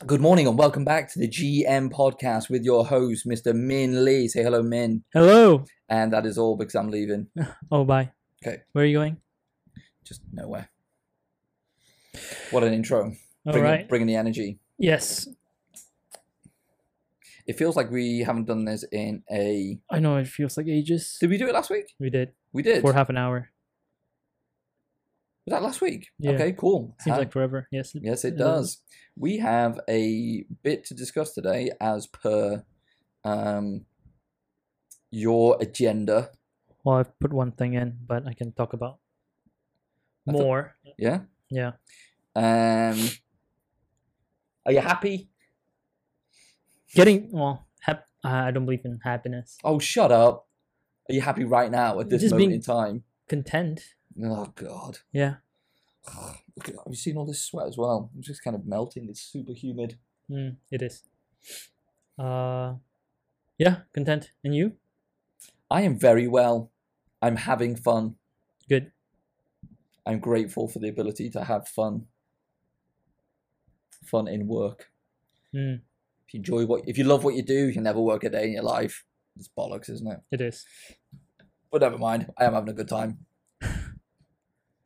Good morning and welcome back to the GM podcast with your host, Mr. Min Lee. Say hello, Min. Hello. And that is all because I'm leaving. Oh, bye. Okay. Where are you going? Just nowhere. What an intro. All Bringing, right. bringing the energy. Yes, It feels like we haven't done this in a. I know it feels like ages. Did we do it last week? We did We did. for half an hour. Was that last week? Yeah. Okay, cool. Seems Ha- like forever. Yes. Yes, it it does. We have a bit to discuss today as per um, your agenda. Well, I've put one thing in, but I can talk about thought- more. Yeah. Yeah. Um, are you happy? Getting well. Hap- I don't believe in happiness. Oh, shut up. Are you happy right now at this Just moment in time? Content. Oh, God. Yeah. Look at, have you seen all this sweat as well? It's just kind of melting. It's super humid. Mm, it is. Uh, yeah. Content. And you? I am very well. I'm having fun. Good. I'm grateful for the ability to have fun. Fun in work. Mm, If you enjoy what, if you love what you do, you can never work a day in your life. It's bollocks, isn't it? it is. But never mind. I am having a good time.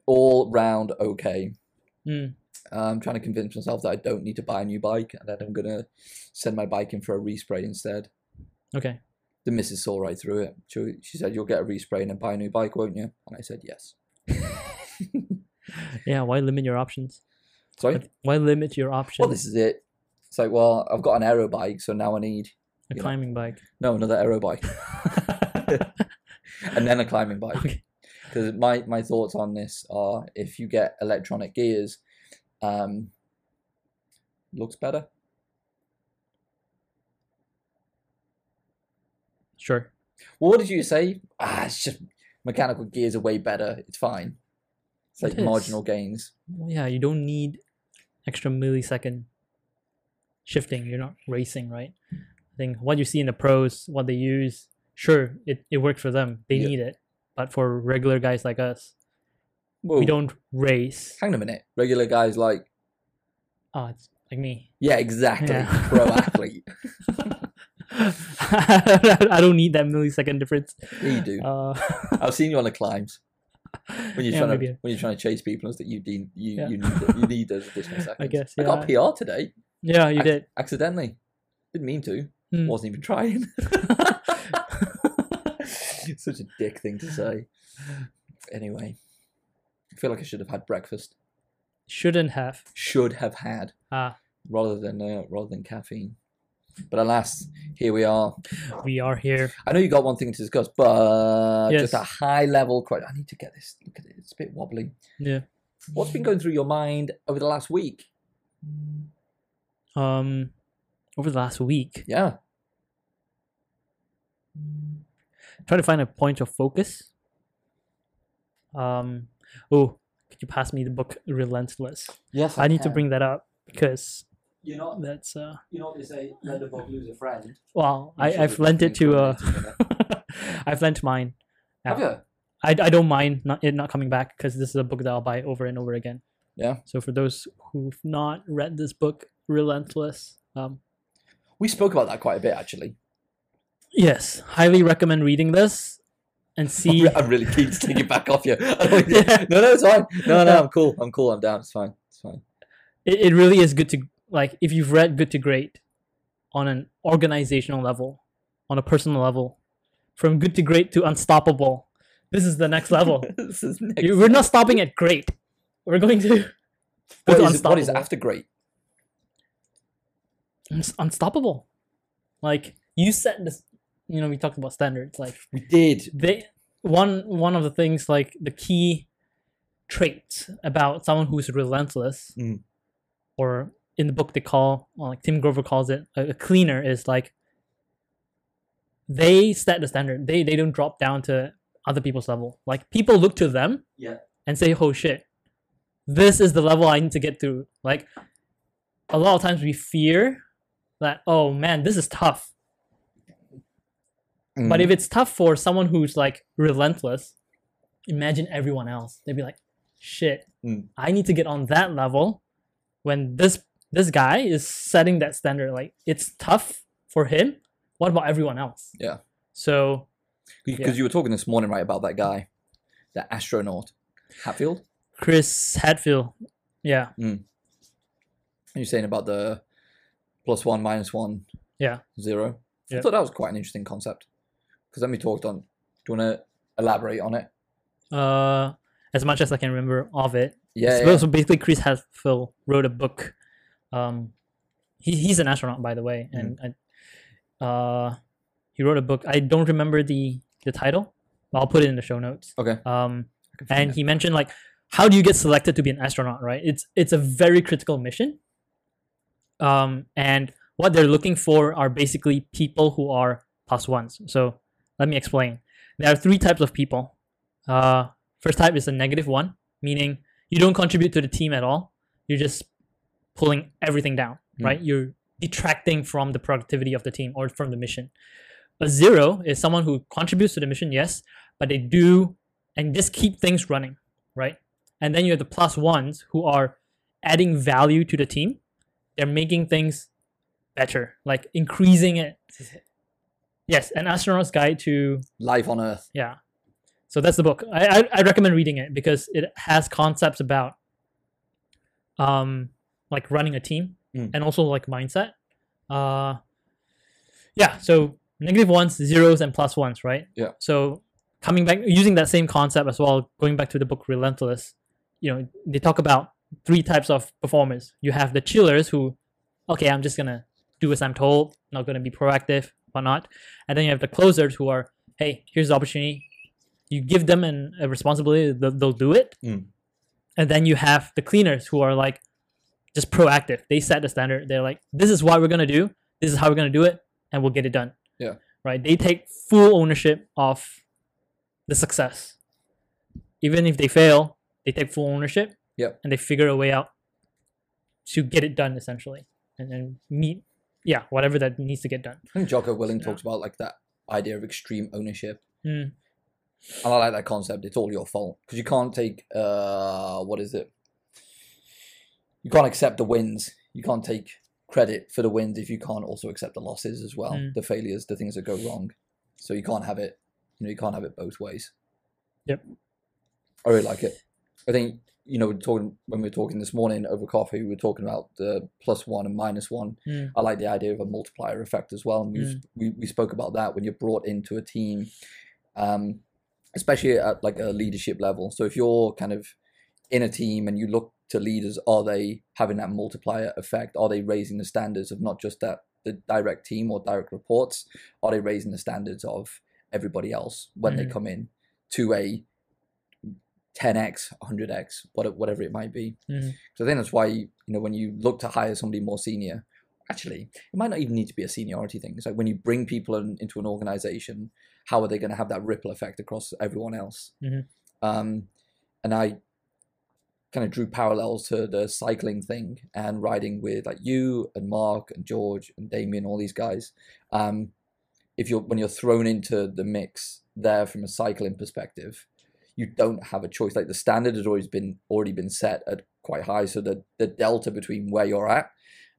All round okay. Mm, I'm trying to convince myself that I don't need to buy a new bike and that I'm gonna send my bike in for a respray instead. okay. The missus saw right through it. She, she said, "You'll get a respray and then buy a new bike, won't you?" And I said, "Yes." Yeah. Why limit your options? Sorry. Why limit your options? Well, this is it. It's like, well, I've got an aero bike, so now I need a you know. climbing bike. no another aero bike and then a climbing bike. Okay. Because my my thoughts on this are, if you get electronic gears, um, looks better. Sure. Well, what did you say? Ah, it's just mechanical gears are way better. It's fine. It's like It marginal gains. Well, yeah, you don't need extra millisecond shifting. You're not racing, right? I think what you see in the pros, what they use, sure, it, it works for them. They Yeah. need it. But for regular guys like us, Whoa, we don't race. Hang on a minute. Regular guys like, Oh, it's like me. yeah, exactly. Yeah. Pro athlete. I don't need that millisecond difference. Yeah, you do. Uh, I've seen you on the climbs when you're Yeah, trying maybe. to when you're trying to chase people. That you need you Yeah. you need you need those additional seconds. I guess, I got PR today. yeah, you Ac- did. accidentally. Didn't mean to. Hmm. Wasn't even trying. Such a dick thing to say. Anyway, I feel like I should have had breakfast. Shouldn't have. Should have had Ah, rather than uh, rather than caffeine. But alas, here we are. we are here. I know you got one thing to discuss, but just a high level question. I need to get this. Look at it; it's a bit wobbly. Yeah. What's been going through your mind over the last week? Um, over the last week, Yeah. Try to find a point of focus. Um, oh, could you pass me the book Relentless? Yes. I, need to bring that up because You know, that's uh. you know they say: let the book lose a friend. Well, You I I've lent it to uh. I've lent mine. Have you? I, I don't mind not it not coming back because this is a book that I'll buy over and over again. Yeah. So for those who've not read this book, Relentless, um, We spoke about that quite a bit, actually. Yes, highly recommend reading this and see. I'm really keen to take it back off you. Yeah. No, no, it's fine. No, no, I'm cool. I'm cool. I'm down. It's fine. It's fine. it, it really is good to like if you've read Good to Great on an organizational level, on a personal level, from good to great to unstoppable. This is the next level. this is next We're not stopping at great. We're going to What is, what is after great? Uns- unstoppable. Like you set this. You know, we talked about standards. Like We did. they one one of the things like the key traits about someone who's relentless Mm. or in the book they call well, like tim grover calls it a, a cleaner is like they set the standard they they don't drop down to other people's level like people look to them Yeah. and say oh shit this is the level i need to get to like a lot of times we fear that oh man this is tough but Mm. if it's tough for someone who's like relentless, imagine everyone else. They'd be like, shit, Mm. I need to get on that level when this this guy is setting that standard. Like it's tough for him. What about everyone else? Yeah. So Because Yeah. you were talking this morning, right, about that guy, that astronaut, Hadfield. Chris Hadfield. yeah, And you're saying about the plus one, minus one, yeah. zero. I thought that was quite an interesting concept. Because then we talked on. Do you want to elaborate on it? Uh, as much as I can remember of it. Yeah. so, yeah. so basically, Chris Hadfield wrote a book. Um, he, he's an astronaut, by the way, Mm-hmm. and I, uh, he wrote a book. I don't remember the the title. But I'll put it in the show notes. Okay. Um, I can find and he mentioned like, how do you get selected to be an astronaut? Right? It's it's a very critical mission. Um, and what they're looking for are basically people who are plus ones. So let me explain. There are three types of people. Uh, first type is a negative one, meaning you don't contribute to the team at all. You're just pulling everything down, Hmm. right? You're detracting from the productivity of the team or from the mission. A zero is someone who contributes to the mission, yes, but they do and just keep things running, right? And then you have the plus ones who are adding value to the team. They're making things better, like increasing it. Yes, an astronaut's guide to Life on Earth. yeah. So that's the book. I, I I recommend reading it because it has concepts about um like running a team Mm. and also like mindset. Uh yeah, so negative ones, zeros and plus ones, right? Yeah. So coming back using that same concept as well, going back to the book Relentless, you know, they talk about three types of performers. You have the chillers who okay, I'm just gonna do as I'm told, not gonna be proactive, whatnot. And then you have the closers who are, hey, here's the opportunity. You give them an, a responsibility, they'll, they'll do it. Mm. And then you have the cleaners who are like just proactive. They set the standard. They're like, this is what we're gonna do. This is how we're gonna do it, and we'll get it done. Yeah. Right. They take full ownership of the success. Even if they fail, they take full ownership. Yep. And they figure a way out to get it done essentially, and then meet, yeah, whatever that needs to get done. I think Jocko Willink talks about like that idea of extreme ownership. Mm. And I like that concept. It's all your fault because you can't take uh what is it? You can't accept the wins. You can't take credit for the wins if you can't also accept the losses as well, Mm. the failures, the things that go wrong. So you can't have it. You know, you can't have it both ways. Yep. I really like it. I think you know, talking when we were talking this morning over coffee, we were talking about the plus one and minus one. Mm. I like the idea of a multiplier effect as well. And we've, we we spoke about that when you're brought into a team, um, especially at like a leadership level. So if you're kind of in a team and you look to leaders, are they having that multiplier effect? Are they raising the standards of not just that the direct team or direct reports? Are they raising the standards of everybody else when they Mm. come in to a 10x, 100x, whatever it might be? Mhm. So I think that's why you know when you look to hire somebody more senior, actually it might not even need to be a seniority thing. It's like when you bring people in, into an organization, how are they going to have that ripple effect across everyone else? Mhm. Um, and I kind of drew parallels to the cycling thing and riding with like you and Mark and George and Damien, all these guys. Um, if you're when you're thrown into the mix there from a cycling perspective, you don't have a choice. Like the standard has always been already been set at quite high, so the the delta between where you're at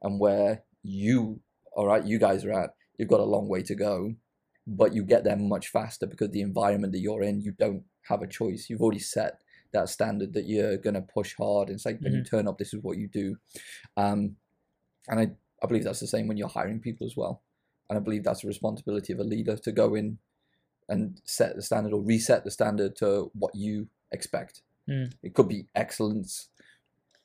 and where you all right, you guys are at, you've got a long way to go, but you get there much faster because the environment that you're in, you don't have a choice. You've already set that standard that you're gonna push hard. And it's like when you turn up, this is what you do, um, and I I believe that's the same when you're hiring people as well, and I believe that's the responsibility of a leader to go in and set the standard or reset the standard to what you expect. Mm. It could be excellence,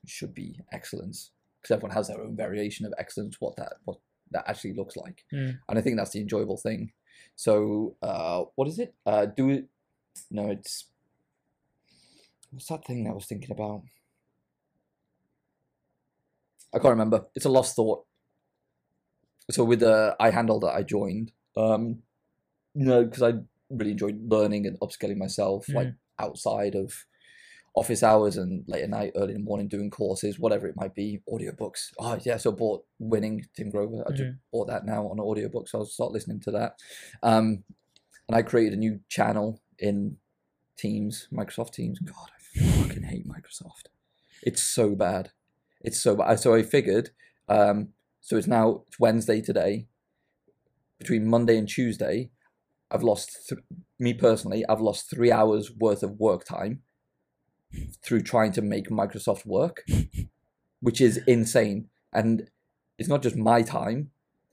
it should be excellence, because everyone has their own variation of excellence. What that what that actually looks like, Mm. and I think that's the enjoyable thing. So, uh, what is it? Uh, do it? No, it's what's that thing I was thinking about? I can't remember. It's a lost thought. So with the iHandle that I joined, um, you know, because I really enjoyed learning and upskilling myself, like outside of office hours and late at night, early in the morning, doing courses, whatever it might be, audiobooks. Oh yeah, so I bought Winning Tim Grover. I just Mhm. bought that now on audiobook, so I'll start listening to that. Um, and I created a new channel in Teams, Microsoft Teams. God, I fucking hate Microsoft. It's so bad. It's so bad. So I figured Um, so it's now it's Wednesday today. Between Monday and Tuesday, I've lost th- me personally. I've lost three hours worth of work time through trying to make Microsoft work, which is insane. And it's not just my time.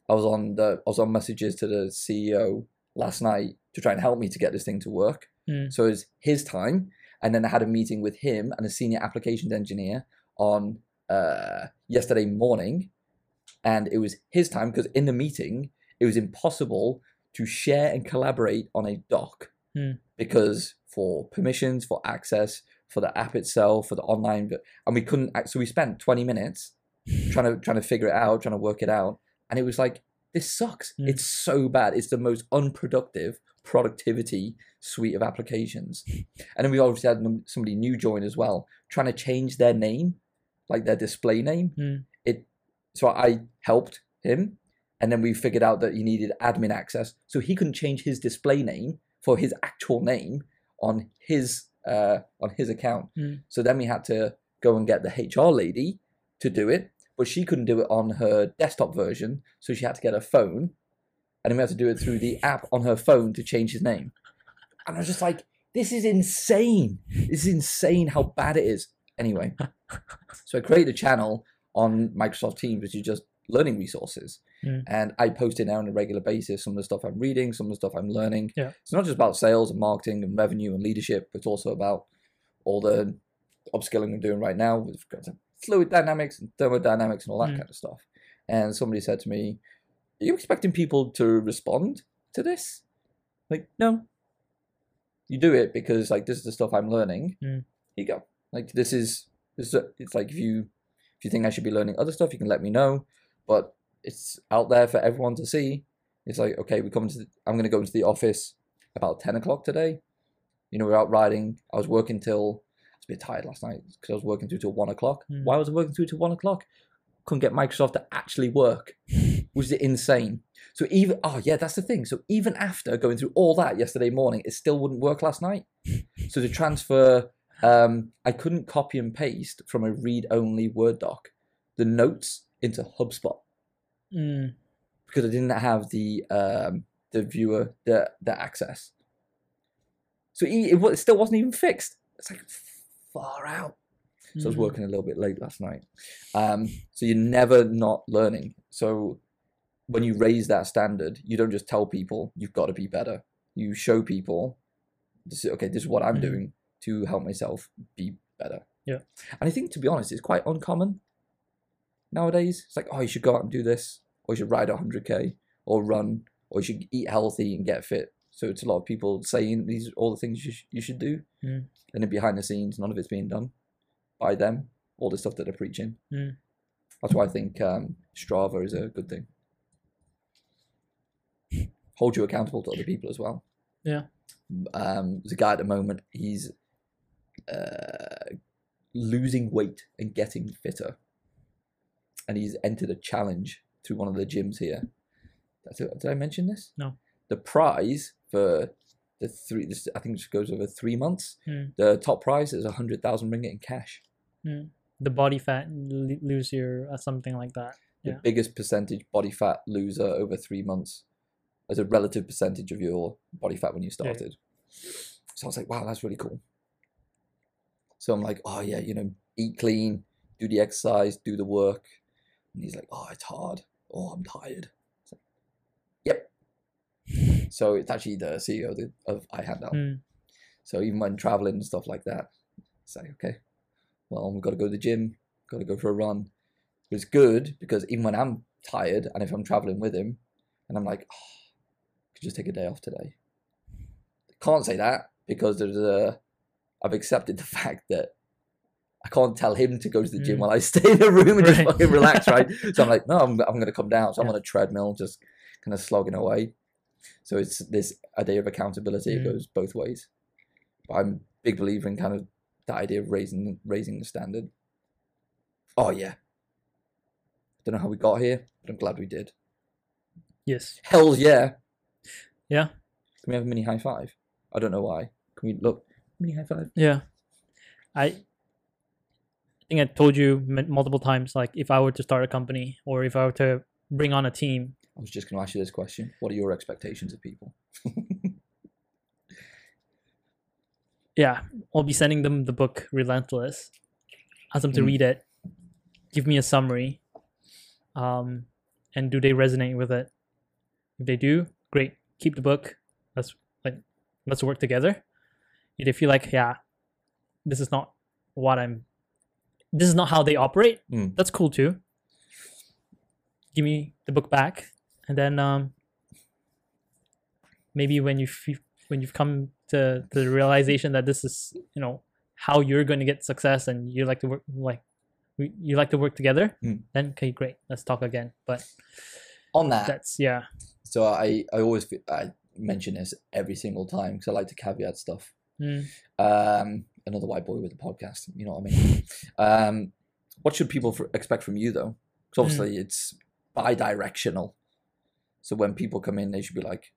I was on the I was on messages to the CEO last night to try and help me to get this thing to work. Mm. So it's his time, and then I had a meeting with him and a senior applications engineer on uh, yesterday morning, and it was his time because in the meeting it was impossible to share and collaborate on a doc Hmm. because for permissions, for access, for the app itself, for the online, and we couldn't. So we spent twenty minutes trying to trying to figure it out, trying to work it out, and it was like this sucks. Hmm. It's so bad. It's the most unproductive productivity suite of applications. And then we obviously had somebody new join as well, trying to change their name, like their display name. Hmm. It so I helped him, and then we figured out that he needed admin access, so he couldn't change his display name for his actual name on his uh, on his account. Hmm. So then we had to go and get the HR lady to do it, but she couldn't do it on her desktop version, so she had to get a phone, and then we had to do it through the app on her phone to change his name. And I was just like, this is insane. This is insane how bad it is. Anyway, so I created a channel on Microsoft Teams, which is just learning resources. Mm. And I post it now on a regular basis some of the stuff I'm reading, some of the stuff I'm learning. Yeah. It's not just about sales and marketing and revenue and leadership, but it's also about all the upskilling I'm doing right now with fluid dynamics and thermodynamics and all that Mm. kind of stuff. And somebody said to me, Are you expecting people to respond to this? Like, no. You do it because like this is the stuff I'm learning. Mm. Here you go. Like this is this is it's like if you if you think I should be learning other stuff, you can let me know. But it's out there for everyone to see. It's like, okay, we come to the, I'm gonna go into the office about ten o'clock today. You know, we're out riding. I was working till I was a bit tired last night because I was working through till one o'clock. Mm. Why was I working through till one o'clock? Couldn't get Microsoft to actually work, which is insane. So even oh yeah, that's the thing. So even after going through all that yesterday morning, it still wouldn't work last night. So to transfer, um, I couldn't copy and paste from a read-only Word doc the notes into HubSpot Mm. because I didn't have the um, the viewer the the access. So it, it still wasn't even fixed. It's like far out. So I was Mm. working a little bit late last night. Um, so you're never not learning. So when you raise that standard, you don't just tell people you've got to be better. You show people, this is, okay, this is what I'm Mhm. doing to help myself be better. Yeah. And I think, to be honest, it's quite uncommon nowadays. It's like, oh, you should go out and do this, or you should ride 100k, or run, or you should eat healthy and get fit. So it's a lot of people saying these are all the things you, sh- you should do. Mm. And then behind the scenes, none of it's being done by them, all the stuff that they're preaching. Mm. That's why I think um, Strava is a good thing. Hold you accountable to other people as well. Yeah. Um, there's a guy at the moment, he's uh, losing weight and getting fitter. And he's entered a challenge through one of the gyms here. Did I- did I mention this? No. The prize for the three, this, I think it goes over three months. Mm. The top prize is a hundred thousand ringgit in cash. Mm. The body fat loser lose uh, something like that. the Yeah. biggest percentage body fat loser over three months as a relative percentage of your body fat when you Yeah, yeah. started. So I was like, wow, that's really cool. So I'm like, oh yeah, you know, eat clean, do the exercise, do the work. And he's like, oh, it's hard. Oh, I'm tired. Like, yep. So it's actually the CEO of, the, of iHandout. Mm. So even when traveling and stuff like that, it's like, okay, well, we've got to go to the gym, got to go for a run. It's good because even when I'm tired and if I'm traveling with him and I'm like, oh, I could just take a day off today. Can't say that because there's a, I've accepted the fact that I can't tell him to go to the gym Mm. while I stay in the room and just fucking relax, right? So I'm like, no, I'm, I'm going to come down. So I'm on a treadmill, just kind of slogging away. So it's this idea of accountability. It Mm. goes both ways. But I'm a big believer in kind of the idea of raising raising the standard. Oh yeah. Don't know how we got here, but I'm glad we did. Yes. Hell's yeah. Yeah. Can we have a mini high five? I don't know why. Can we look mini high five? Yeah. I think I told you multiple times, like if I were to start a company or if I were to bring on a team, I was just going to ask you this question. What are your expectations of people? yeah, I'll be sending them the book Relentless, ask them to Mm. read it, give me a summary, um, and do they resonate with it? If they do, great, keep the book. Let's like let's work together. If they feel like yeah, this is not what I'm, this is not how they operate. Mm. That's cool too. Give me the book back, and then um, maybe when you f- when you've come to, to the realization that this is you know how you're going to get success and you like to work like we- you like to work together Mm. then okay great let's talk again but On that, that's yeah so I, I always I mention this every single time because I like to caveat stuff. Mm, Um, another white boy with a podcast, you know what I mean? um, what should people for, expect from you though? Because obviously it's bi-directional. So when people come in, they should be like,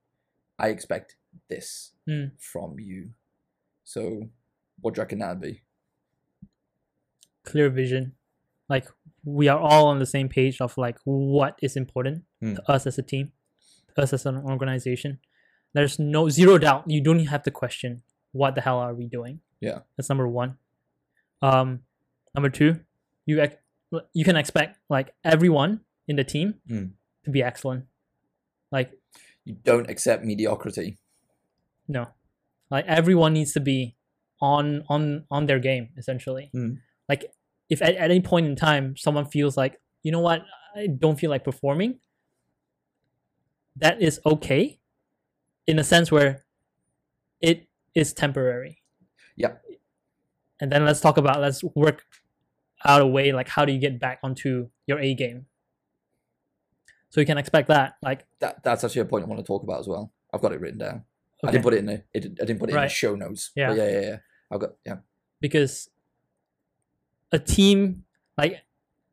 "I expect this Mm. from you." So, what do you reckon that'd be? clear vision like we are all on the same page of like what is important Mm. to us as a team to us as an organization there's no zero doubt you don't have to question what the hell are we doing Yeah. that's number one um number two you ex- you can expect like everyone in the team Mm. to be excellent like You don't accept mediocrity. no like everyone needs to be on on on their game essentially Mm. like if at, at any point in time someone feels like you know what i don't feel like performing that is okay in a sense where it is temporary Yep. and then let's talk about let's work out a way like how do you get back onto your a game so you can expect that like That that's actually a point I want to talk about as well. I've got it written down. I didn't put it in the it, I didn't put it in the show notes. Yeah. But yeah, yeah, yeah. I've got yeah. because a team like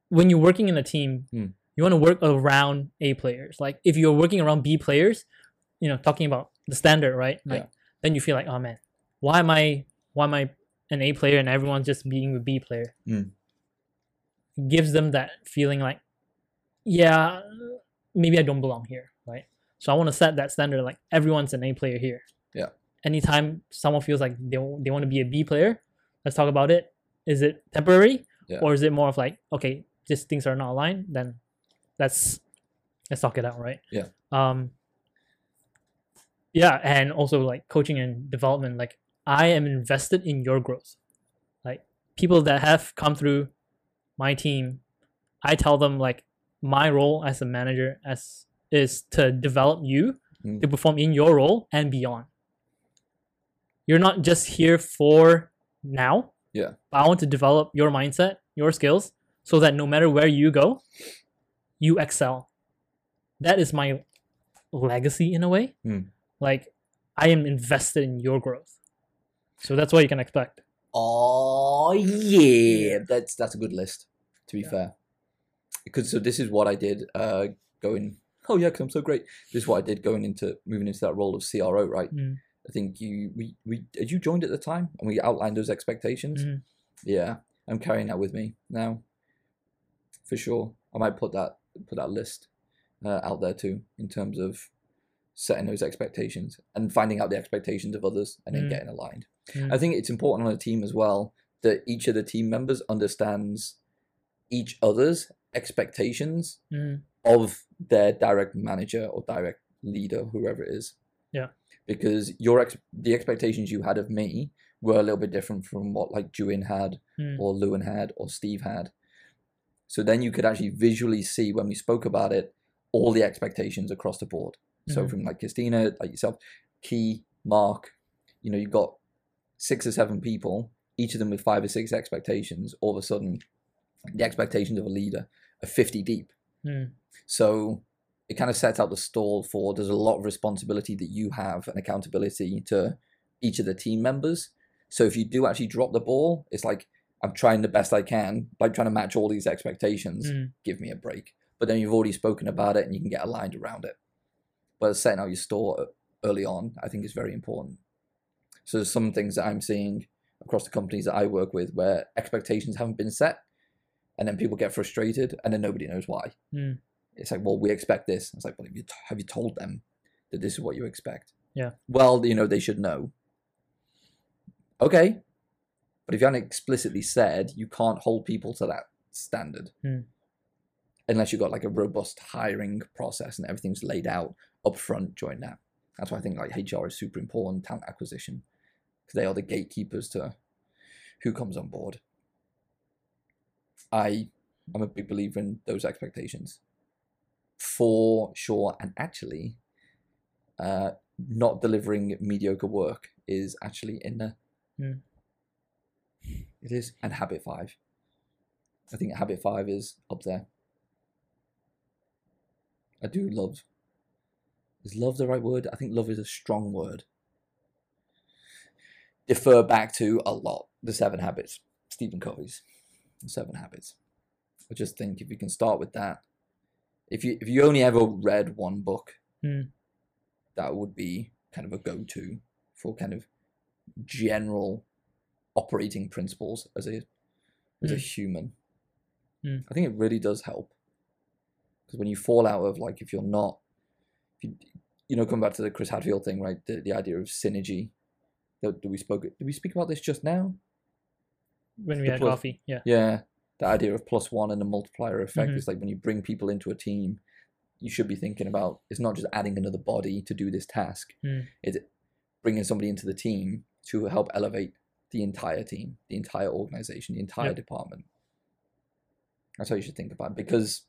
when you're working in a team Hmm. you want to work around a players like if you're working around b players you know talking about the standard right like Yeah. then you feel like oh man why am i why am i an a player and everyone's just being a b player. It gives them that feeling like yeah maybe i don't belong here right so i want to set that standard like everyone's an a player here Yeah. anytime someone feels like they, they want to be a b player let's talk about it is it temporary Yeah. or is it more of like okay just things are not aligned then let's let's talk it out right Yeah. um yeah and also like coaching and development like i am invested in your growth like people that have come through my team i tell them like my role as a manager as is to develop you Mm. to perform in your role and beyond you're not just here for now Yeah. i want to develop your mindset your skills so that no matter where you go you excel that is my legacy in a way Mm. like i am invested in your growth so that's what you can expect Oh yeah, that's that's a good list. To be Yeah. fair, because so this is what I did. Uh, going. Oh yeah, because I'm so great. This is what I did going into moving into that role of CRO. Right. Mm. I think you we we had you joined at the time and we outlined those expectations. Mhm. Yeah, I'm carrying that with me now. For sure, I might put that put that list uh, out there too in terms of setting those expectations and finding out the expectations of others and then Mm. getting aligned. Mm. I think it's important on a team as well that each of the team members understands each other's expectations Mm. of their direct manager or direct leader, whoever it is. Yeah. Because your ex- the expectations you had of me were a little bit different from what like Juin had Mm. or Lewin had or Steve had. So then you could actually visually see when we spoke about it all the expectations across the board. So Mhm. from like Christina, like yourself, Key, Mark, you know, you've got six or seven people, each of them with five or six expectations. All of a sudden, the expectations of a leader are 50 deep. Mm. So it kind of sets out the stall for there's a lot of responsibility that you have and accountability to each of the team members. So if you do actually drop the ball, it's like I'm trying the best I can, like trying to match all these expectations. Mm. Give me a break. But then you've already spoken about it and you can get aligned around it. But setting out your store early on, I think is very important. So there's some things that I'm seeing across the companies that I work with where expectations haven't been set and then people get frustrated, and then nobody knows why. Mm. It's like, well, we expect this. It's like, well, have you, have you told them that this is what you expect? Yeah. Well, you know, they should know. Okay, but if you haven't explicitly said, you can't hold people to that standard. Mm. Unless you've got like a robust hiring process and everything's laid out up front during that. That's why I think like HR is super important, talent acquisition, because they are the gatekeepers to who comes on board. I am a big believer in those expectations, for sure. And actually, uh, not delivering mediocre work is actually in there. Hmm. It is, and habit five. I think habit five is up there. I do love. Is love the right word? I think love is a strong word. Defer back to a lot. The Seven Habits, Stephen Covey's The Seven Habits. I just think if you can start with that, if you if you only ever read one book, Hmm. that would be kind of a go-to for kind of general operating principles as a as a Hmm. human. Hmm. I think it really does help because when you fall out of like if you're not, if you, you know, come back to the Chris Hadfield thing, right? The, the idea of synergy. That we spoke. Did we speak about this just now? When we The had plus- coffee, yeah. Yeah, the idea of plus one and the multiplier effect Mhm. is like when you bring people into a team, you should be thinking about it's not just adding another body to do this task. Mm. It's bringing somebody into the team to help elevate the entire team, the entire organization, the entire Yep. department. That's how you should think about it because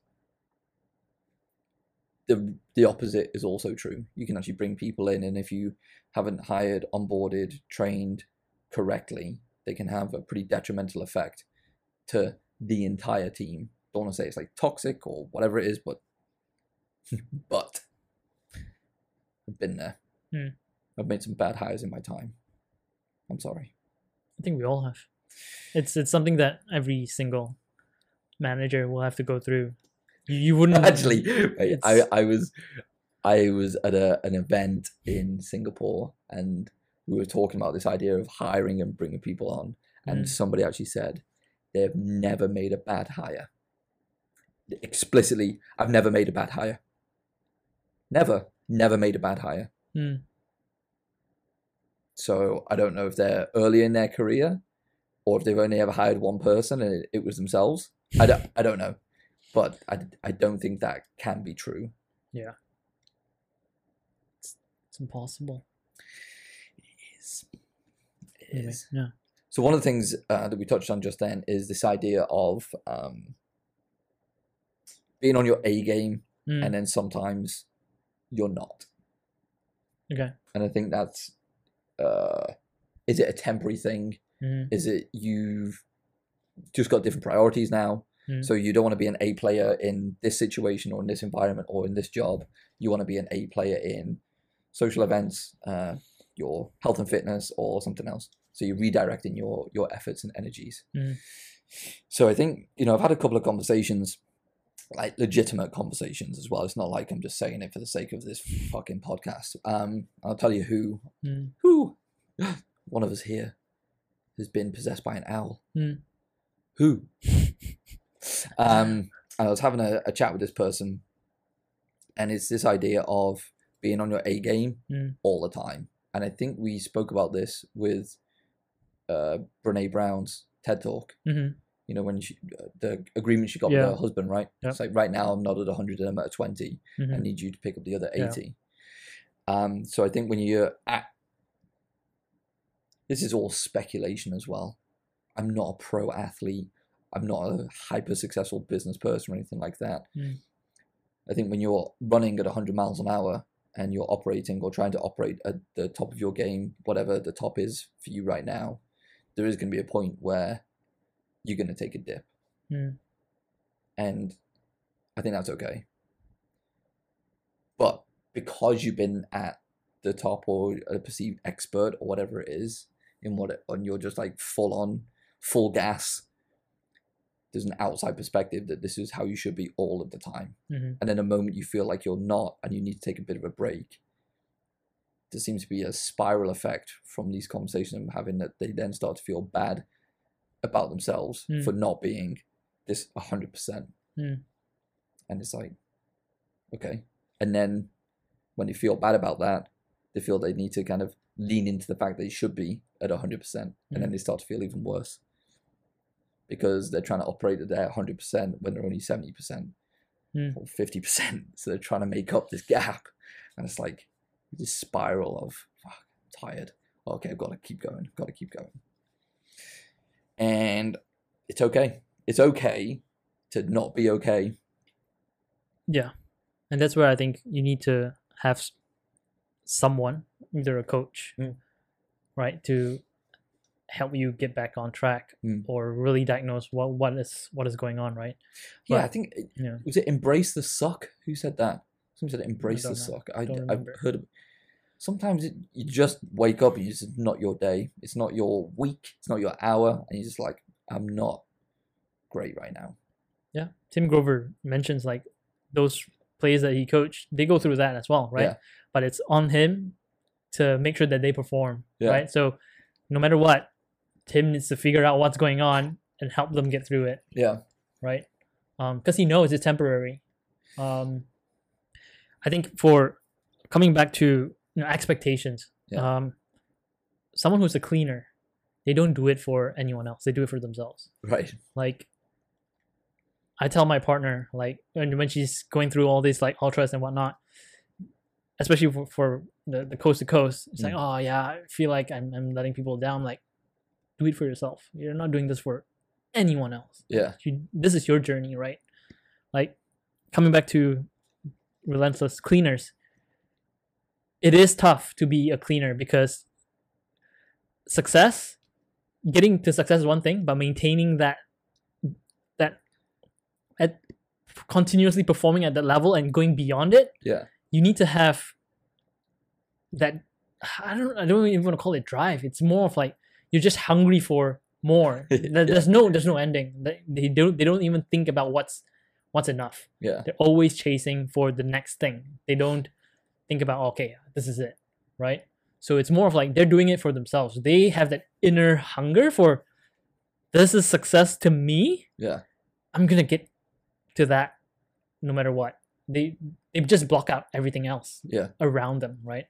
the the opposite is also true. You can actually bring people in, and if you haven't hired, onboarded, trained correctly, they can have a pretty detrimental effect to the entire team. Don't want to say it's like toxic or whatever it is, but but I've been there. Hmm. I've made some bad hires in my time. I'm sorry. I think we all have. It's it's something that every single manager will have to go through. You, wouldn't Actually, I, I I was I was at a, an event in Singapore and we were talking about this idea of hiring and bringing people on, and Mm. somebody actually said they've never made a bad hire. Explicitly, I've never made a bad hire. Never, never made a bad hire. Mm. So I don't know if they're early in their career or if they've only ever hired one person and it, it was themselves. I don't, I don't know. But I, I don't think that can be true. Yeah. It's it's impossible. It is. It Anyway, is. yeah. So one of the things uh, that we touched on just then is this idea of um, being on your A game Mm. and then sometimes you're not. Okay. And I think that's, uh, is it a temporary thing? Mm. Is it you've just got different priorities now? Mm. So you don't want to be an A player in this situation or in this environment or in this job. You want to be an A player in social events, uh, your health and fitness, or something else. So you're redirecting your your efforts and energies. Mm. So I think you know I've had a couple of conversations, like legitimate conversations as well. It's not like I'm just saying it for the sake of this fucking podcast. Um, I'll tell you who Mm. who one of us here has been possessed by an owl. Hmm. Who? um, and I was having a, a chat with this person, and it's this idea of being on your A game Hmm. all the time. And I think we spoke about this with uh, Brene Brown's TED Talk. Mhm. You know, when she, uh, the agreement she got Yeah. with her husband, right? Yep. It's like right now I'm not at 100 and I'm at 20. I Mhm. need you to pick up the other Yeah. 80. Um, so I think when you're at, this is all speculation as well. I'm not a pro athlete. I'm not a hyper successful business person or anything like that. Mm. I think when you're running at 100 miles an hour and you're operating or trying to operate at the top of your game, whatever the top is for you right now, there is going to be a point where you're going to take a dip. Mm. And I think that's okay. But because you've been at the top or a perceived expert or whatever it is in what it, and you're just like full on full gas there's an outside perspective that this is how you should be all of the time Mhm. and in a moment you feel like you're not and you need to take a bit of a break there seems to be a spiral effect from these conversations I'm having that they then start to feel bad about themselves Mm. for not being this 100%. Mm. And it's like, okay. And then when they feel bad about that, they feel they need to kind of lean into the fact that they should be at 100%. And then Mm. they start to feel even worse because they're trying to operate at their 100% when they're only 70% Mm. or 50%. So they're trying to make up this gap. And it's like this spiral of, fuck, I'm tired. Okay, I've got to keep going. I've got to keep going. And it's okay. It's okay to not be okay. Yeah, and that's where I think you need to have someone, either a coach, Mm. right, to help you get back on track Mm. or really diagnose what what is what is going on, right? Yeah, But- I think it- Yeah. was it embrace the suck? Who said that? Someone said embrace the know. suck. I, Don't I've heard. Of, sometimes it, you just wake up and it's not your day. It's not your week. It's not your hour, and you're just like, I'm not great right now. Yeah, Tim Grover mentions like those players that he coached, they go through that as well, right? Yeah. But it's on him to make sure that they perform, Yeah. right? So no matter what, Tim needs to figure out what's going on and help them get through it, Yeah, right? Um, because he knows it's temporary. Um, I think for coming back to you know expectations, Yeah. um, someone who's a cleaner, they don't do it for anyone else. They do it for themselves right. like I tell my partner like when when she's going through all these like ultras and whatnot, especially for, for the, the coast to coast, it's like, oh yeah, I feel like I'm I'm letting people down. Like, do it for yourself. You're not doing this for anyone else. Yeah, You, this is your journey, right? Like coming back to relentless cleaners. It is tough to be a cleaner because success, getting to success is one thing, but maintaining that that at continuously performing at that level and going beyond it, yeah, you need to have that I don't I don't even want to call it drive. It's more of like you're just hungry for more. There- There's no there's no ending. They, they don't they don't even think about what's what's enough. yeah, They're always chasing for the next thing. They don't think about okay, this is it, right? So it's more of like they're doing it for themselves. They have that inner hunger for this is success to me. yeah, I'm gonna get to that no matter what. They they just block out everything else yeah. around them, right?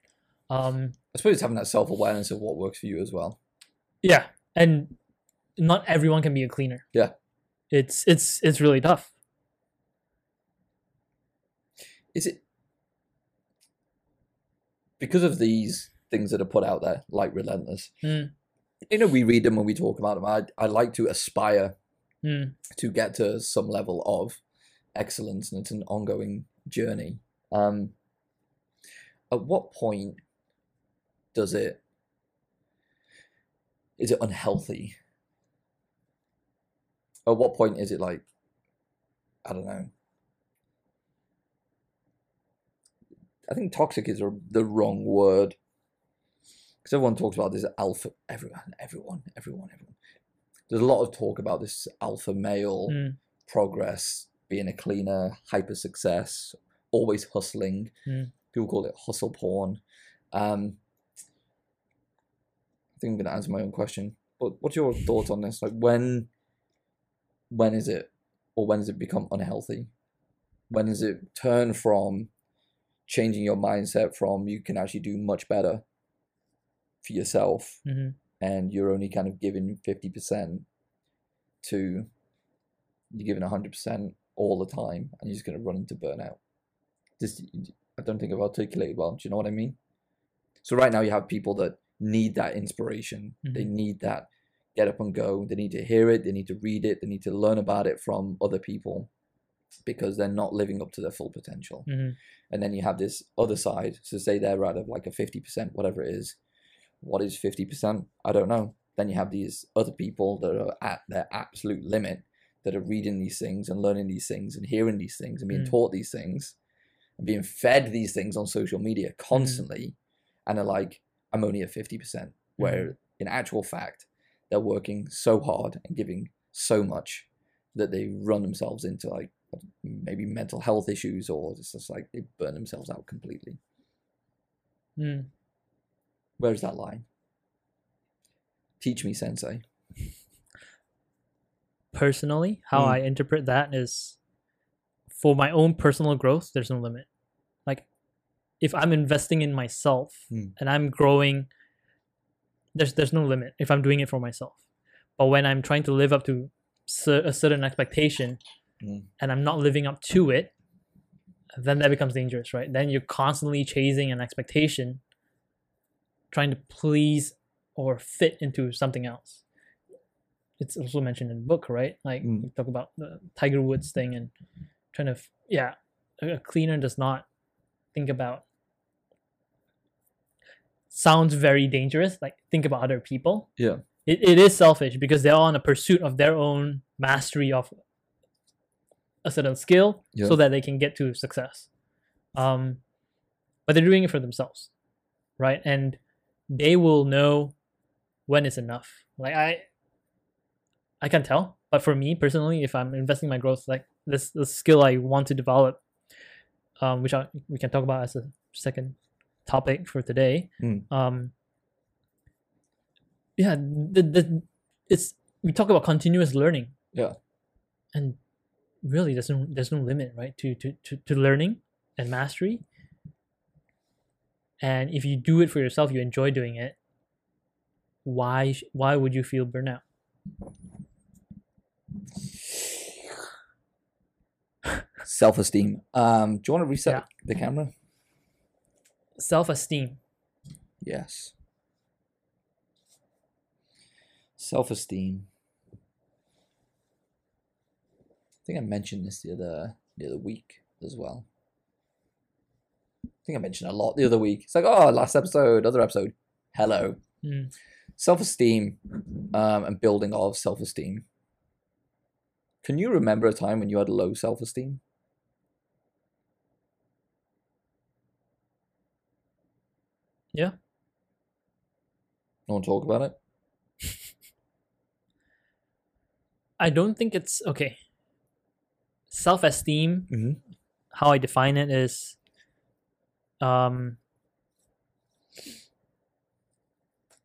Um I suppose it's having that self awareness of what works for you as well. Yeah. And not everyone can be a cleaner. Yeah. It's it's it's really tough. Is it because of these things that are put out there, like Relentless? Mm. You know, we read them and we talk about them. I I like to aspire Mm. to get to some level of excellence, and it's an ongoing journey. Um, at what point does it is it unhealthy? At what point is it like I don't know. I think toxic is the wrong word because everyone talks about this alpha. Everyone, everyone, everyone, everyone. There's a lot of talk about this alpha male Mm. progress, being a cleaner, hyper success, always hustling. Mm. People call it hustle porn. Um, think I'm going to answer my own question. But what's your thoughts on this? Like when, when is it, or when does it become unhealthy? When does it turn from changing your mindset from you can actually do much better for yourself hmm and you're only kind of giving 50% to you're giving 100% all the time and you're just going to run into burnout just i don't think i've articulated well do you know what i mean so right now you have people that need that inspiration. They need that get up and go. They need to hear it. They need to read it. They need to learn about it from other people because they're not living up to their full potential. Hmm and then you have this other side. So say they're out of like a 50% whatever it is. What is 50% i don't know. Then you have these other people that are at their absolute limit that are reading these things and learning these things and hearing these things and being Mm. taught these things and being fed these things on social media constantly and are like i'm only at 50% where in actual fact they're working so hard and giving so much that they run themselves into like maybe mental health issues or it's just like they burn themselves out completely. Mm. Where's that line? Teach me, Sensei. personally, how Mm. I interpret that is for my own personal growth, there's no limit. If I'm investing in myself Mm. and I'm growing, there's there's no limit if I'm doing it for myself. But when I'm trying to live up to cer- a certain expectation Mm. and I'm not living up to it, then that becomes dangerous, right? Then you're constantly chasing an expectation, trying to please or fit into something else. It's also mentioned in the book, right? Like Mm. we talk about the Tiger Woods thing and trying to, yeah, a cleaner does not think about. Sounds very dangerous. Like think about other people. Yeah. It, it is selfish because they're on a pursuit of their own mastery of a certain skill Yeah. so that they can get to success. Um, but they're doing it for themselves, right? And they will know when it's enough. Like I, I can't tell. But for me personally, if I'm investing my growth, like this, the skill I want to develop, um, which I, we can talk about as a second topic for today. Mm. Um, yeah, the, the it's we talk about continuous learning. Yeah. and really, there's no there's no limit, right? To to to, to learning and mastery. And if you do it for yourself, you enjoy doing it. Why why would you feel burnout? Self esteem. Um, do you want to reset Yeah. the camera? Self esteem. Yes. Self esteem. I think I mentioned this the other the other week as well. I think I mentioned a lot the other week. It's like, oh, last episode, other episode. Hello. Mm. Self esteem um, and building of self esteem. Can you remember a time when you had low self esteem? Yeah. To talk about it? I don't think it's okay. Self esteem, Mhm. how I define it is um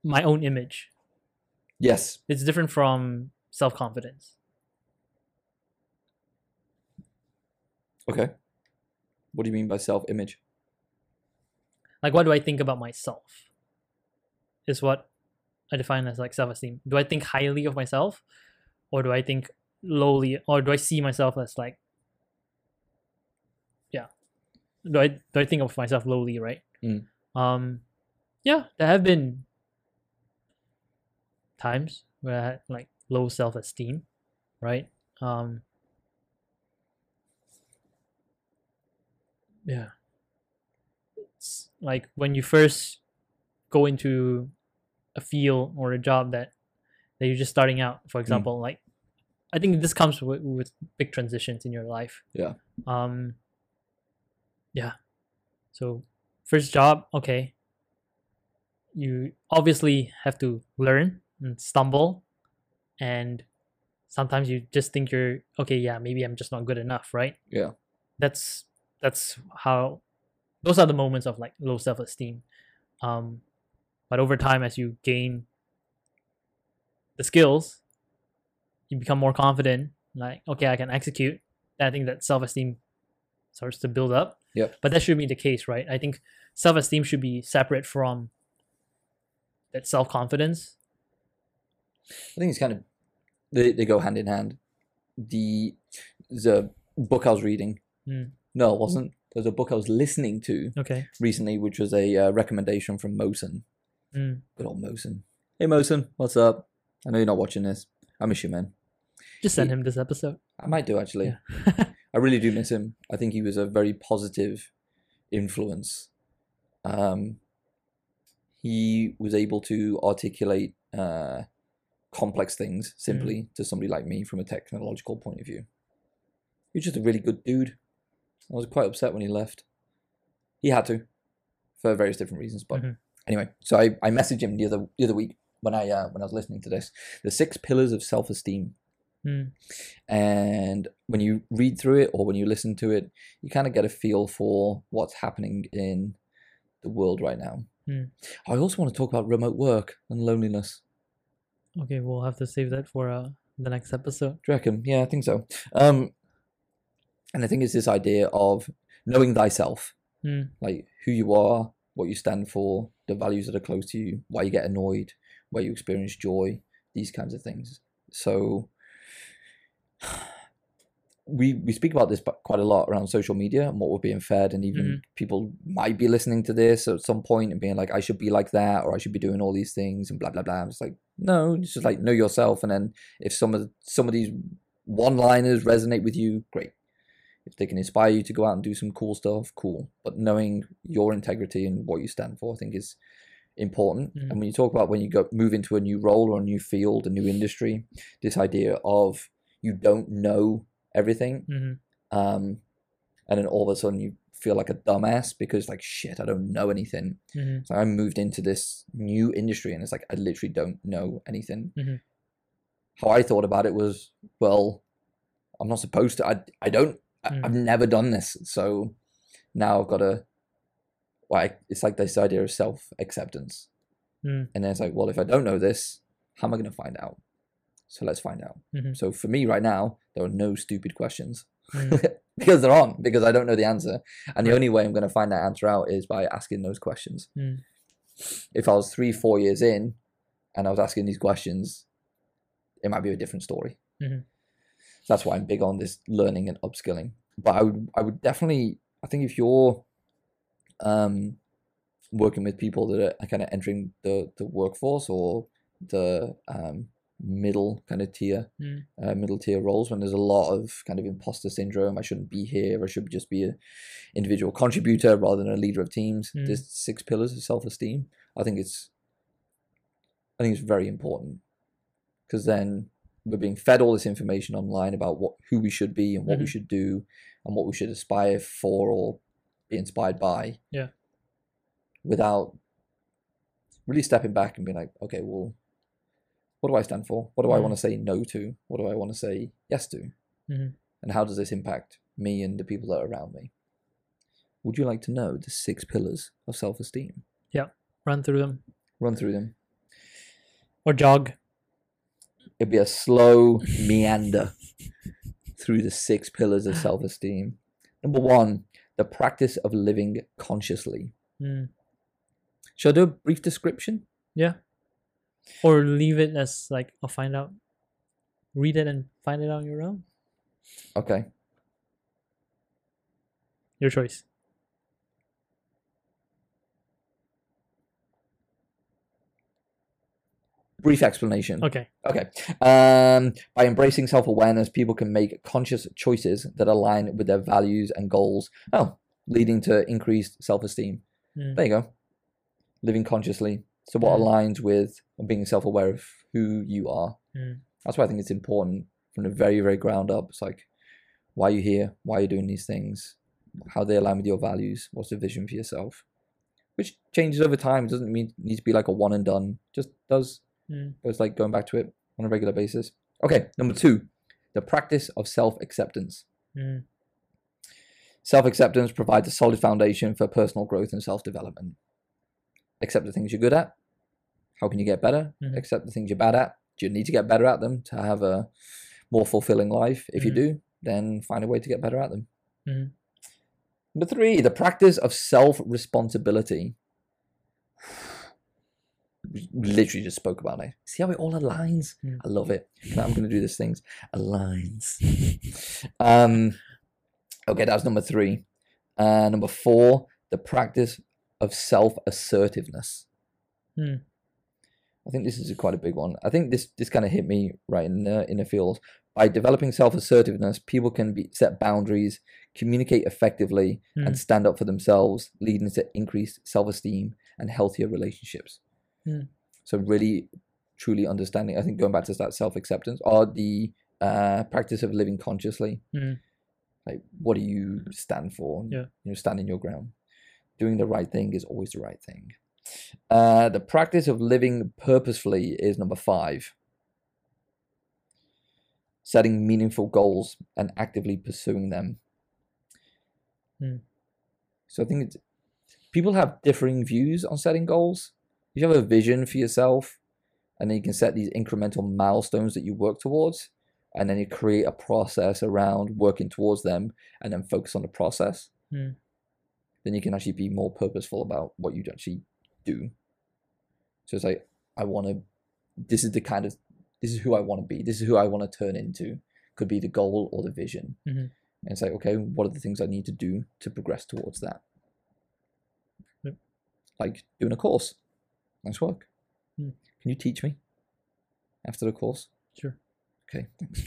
my own image. Yes. It's different from self confidence. Okay. What do you mean by self image? Like what do I think about myself? Is what I define as like self esteem. Do I think highly of myself? Or do I think lowly or do I see myself as like yeah. Do I do I think of myself lowly, right? Mm. Um yeah, there have been times where I had like low self esteem, right? Um yeah. Like when you first go into a field or a job that that you're just starting out, for example, like I think this comes with, with big transitions in your life. Yeah. Um yeah. So first job, okay. You obviously have to learn and stumble and sometimes you just think you're okay, yeah, maybe I'm just not good enough, right? Yeah. That's that's how those are the moments of like low self-esteem. Um but over time as you gain the skills, you become more confident, like okay, I can execute. I think that self-esteem starts to build up. Yep. But that should be the case, right? I think self-esteem should be separate from that self-confidence. I think it's kind of they, they go hand in hand. The the book I was reading. Mm. No, it wasn't. There's a book I was listening to Okay. recently, which was a uh, recommendation from Mosen. Mm. Good old Mosen. Hey Mosen, what's up? I know you're not watching this. I miss you, man. Just send Ye- him this episode. I might do actually. Yeah. I really do miss him. I think he was a very positive influence. Um, he was able to articulate uh, complex things simply to somebody like me from a technological point of view. He's just a really good dude. I was quite upset when he left. He had to, for various different reasons. But Mhm. anyway, so I, I messaged him the other the other week when I uh, when I was listening to this. The six pillars of self esteem Mm. and when you read through it or when you listen to it you kind of get a feel for what's happening in the world right now Hmm. i also want to talk about remote work and loneliness Okay, we'll have to save that for a the next episode. Do you reckon? Yeah, I think so. Um, and I think it's this idea of knowing thyself, Mm. like who you are, what you stand for, the values that are close to you, why you get annoyed, where you experience joy, these kinds of things. So we we speak about this quite a lot around social media and what we're being fed, and even people might be listening to this at some point and being like, I should be like that, or I should be doing all these things, and blah blah blah. It's like no, it's just like know yourself, and then if some of some of these one-liners resonate with you, great. If they can inspire you to go out and do some cool stuff, cool. But knowing your integrity and what you stand for, I think is important. Mhm. And when you talk about when you go move into a new role or a new field, a new industry, this idea of you don't know everything, hmm um, and then all of a sudden you feel like a dumbass because like shit, I don't know anything. hmm So I moved into this new industry and it's like I literally don't know anything. Mhm. How I thought about it was, well, I'm not supposed to. I I don't. I, Mm. I've never done this, so now I've got to. Well, it's like this idea of self acceptance, Mm. and then it's like, well, if I don't know this, how am I going to find out? So let's find out. Mhm. So for me right now, there are no stupid questions Mm. because there aren't because I don't know the answer, and the only way I'm going to find that answer out is by asking those questions Mm. if I was three, four years in and I was asking these questions, it might be a different story. Mhm. That's why I'm big on this learning and upskilling. But I would, I would definitely, I think if you're um, working with people that are kind of entering the, the workforce or the um, middle kind of tier, Mm. uh, middle tier roles, when there's a lot of kind of imposter syndrome, I shouldn't be here, I should just be an individual contributor rather than a leader of teams. Mm. There's six pillars of self esteem. I think it's I think it's very important because then we're being fed all this information online about what who we should be and what we Mhm. should do and what we should aspire for or be inspired by. Yeah. Without really stepping back and being like, okay, well, what do I stand for? What do I Mhm. want to say no to? What do I want to say yes to? Mhm. And how does this impact me and the people that are around me? Would you like to know the six pillars of self esteem? Yeah, run through them Run through them. or jog. It'd be a slow meander through the six pillars of self esteem. Number one, the practice of living consciously. Mm. Shall I do a brief description? Yeah. Or leave it as like I'll find out. Read it and find it on your own. Okay. Your choice. Brief explanation. Okay. Okay. Um, by embracing self awareness, people can make conscious choices that align with their values and goals. Oh, leading to increased self esteem. Mm. There you go. Living consciously. So, what Mm. aligns with being self aware of who you are. Mm. That's why I think it's important from the very, very ground up. It's like, why are you here? Why are you doing these things? How they align with your values? What's the vision for yourself? Which changes over time. It doesn't mean need to be like a one and done. Just does Mm. but it's like going back to it on a regular basis. Okay, number two, the practice of self acceptance. Mm. Self acceptance provides a solid foundation for personal growth and self development. Accept the things you're good at. How can you get better? Mhm. Accept the things you're bad at. Do you need to get better at them to have a more fulfilling life? If you Mhm. do, then find a way to get better at them. Mhm. Number three, the practice of self responsibility. Literally just spoke about it. See how it all aligns? Mm. I love it. Now I'm going to do this things. Aligns. um, okay, that's number three. Uh, number four, the practice of self assertiveness. Mm. I think this is quite a big one. I think this this kind of hit me right in the in the feels. By developing self assertiveness, people can be set boundaries, communicate effectively, Mm. and stand up for themselves, leading to increased self esteem and healthier relationships. Mm. So really, truly understanding. I think going back to that self acceptance or the uh, practice of living consciously. Mm. Like, what do you stand for? Yeah. You know, standing your ground. Doing the right thing is always the right thing. Uh, the practice of living purposefully is number five. Setting meaningful goals and actively pursuing them. Hmm. So I think it's, people have differing views on setting goals. If you have a vision for yourself and then you can set these incremental milestones that you work towards and then you create a process around working towards them and then focus on the process Mm. then you can actually be more purposeful about what you actually do so it's like i want to this is the kind of this is who i want to be this is who i want to turn into could be the goal or the vision Mhm. and it's like okay what are the things i need to do to progress towards that Yep. like doing a course nice work Mm. can you teach me after the course Sure. Okay, thanks.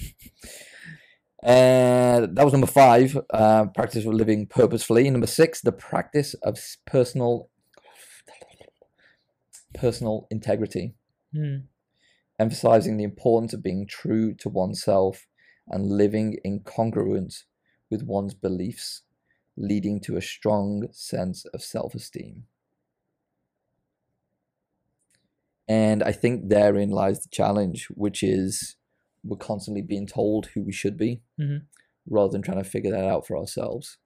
Uh, that was number five, uh, practice of living purposefully. Number six, the practice of personal personal integrity, Mm. emphasizing the importance of being true to oneself and living in congruence with one's beliefs, leading to a strong sense of self-esteem. And I think therein lies the challenge, which is we're constantly being told who we should be Mhm. rather than trying to figure that out for ourselves.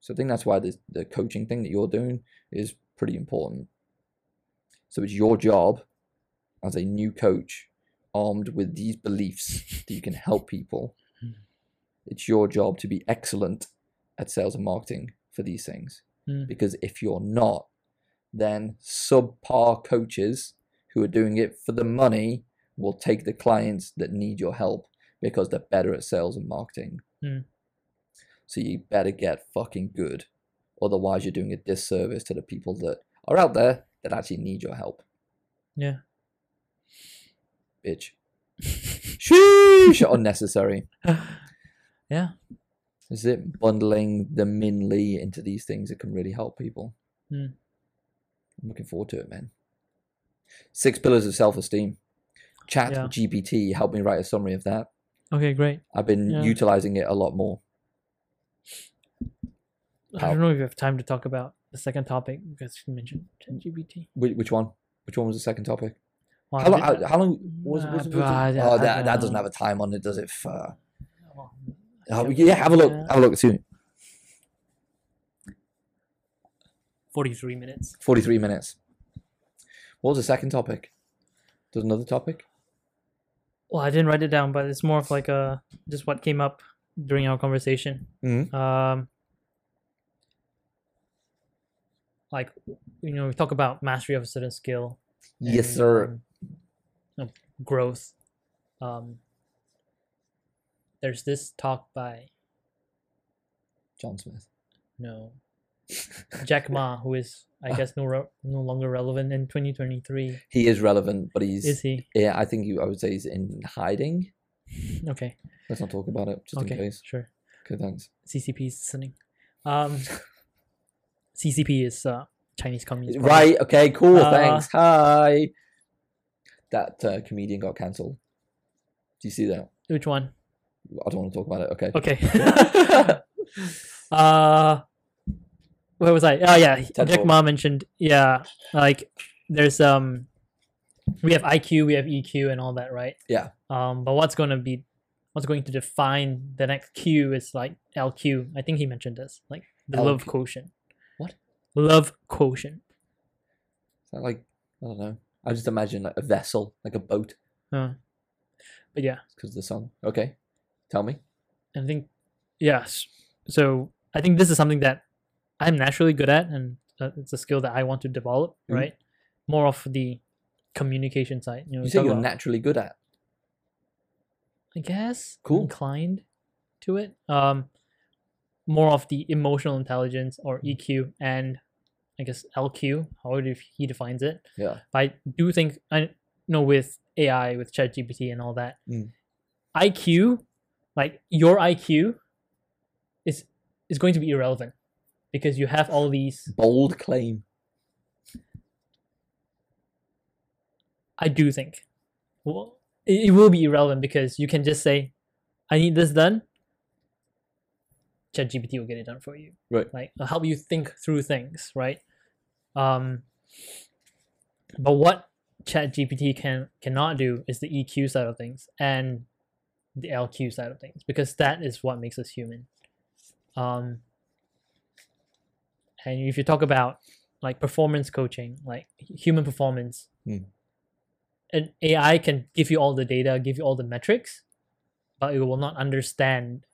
So I think that's why the, the coaching thing that you're doing is pretty important. So it's your job as a new coach, armed with these beliefs that you can help people. It's your job to be excellent at sales and marketing for these things. Mm. Because if you're not, then subpar coaches who are doing it for the money will take the clients that need your help because they're better at sales and marketing. Mm. So you better get fucking good. Otherwise, you're doing a disservice to the people that are out there that actually need your help, Yeah. bitch. Sheesh! Unnecessary. yeah. Is it bundling the Min Lee into these things that can really help people? Mm. I'm looking forward to it, man. Six pillars of self esteem. Chat Yeah. GPT helped me write a summary of that. Okay, great. I've been Yeah. utilizing it a lot more. I don't know if you have time to talk about the second topic because you mentioned ChatGPT. Which, which one? Which one was the second topic? Well, How long? How, how long was, Uh, was, was, I- it? Oh, that, that doesn't have a time on it, does it? Oh, yeah, have a look. Have a look soon. 43 minutes. 43 minutes. What was the second topic? There's another topic? Well, I didn't write it down, but it's more of like a just what came up during our conversation. Mm-hmm. Um, like you know, we talk about mastery of a certain skill. Yes, and, sir. um, you know, growth. Um, there's this talk by John Smith. no Jack Ma, who is I guess no re- no longer relevant in 2023. He is relevant, but he's. Is he? Yeah, I think you, I would say he's in hiding. Okay. Let's not talk about it, just in okay. case. Sure. Okay, thanks. CCP is listening. Um, CCP is uh, Chinese Communist Party. Right, okay, cool, Uh, thanks. Hi. That uh, comedian got cancelled. Do you see that? Which one? I don't want to talk about it. Okay. Okay. uh, where was I? Oh yeah, TED Jack. Ma mentioned. Yeah, like there's um, we have IQ, we have EQ, and all that, right? Yeah. Um, but what's going to be, what's going to define the next Q is like LQ. I think he mentioned this, like the love quotient. What? Love quotient. Is that like, I don't know. I just imagine like a vessel, like a boat, Uh, but yeah, because of the sun. Okay. Tell me. I think yes. So I think this is something that I'm naturally good at, and uh, it's a skill that I want to develop. Mhm. Right, more of the communication side. You know, you say you're about- naturally good at. I guess Cool. inclined to it. Um, more of the emotional intelligence or Mm. EQ and I guess LQ, however he defines it. Yeah. But I do think I know with AI, with ChatGPT and all that, Mm. IQ, like your IQ, is is going to be irrelevant because you have all these. Bold claim. I do think, well, it, it will be irrelevant because you can just say, "I need this done." ChatGPT will get it done for you. Right. Like it'll help you think through things, right? Um. But what ChatGPT can cannot do is the EQ side of things and the LQ side of things because that is what makes us human. Um. And if you talk about like performance coaching, like human performance, Hmm. an AI can give you all the data, give you all the metrics, but it will not understand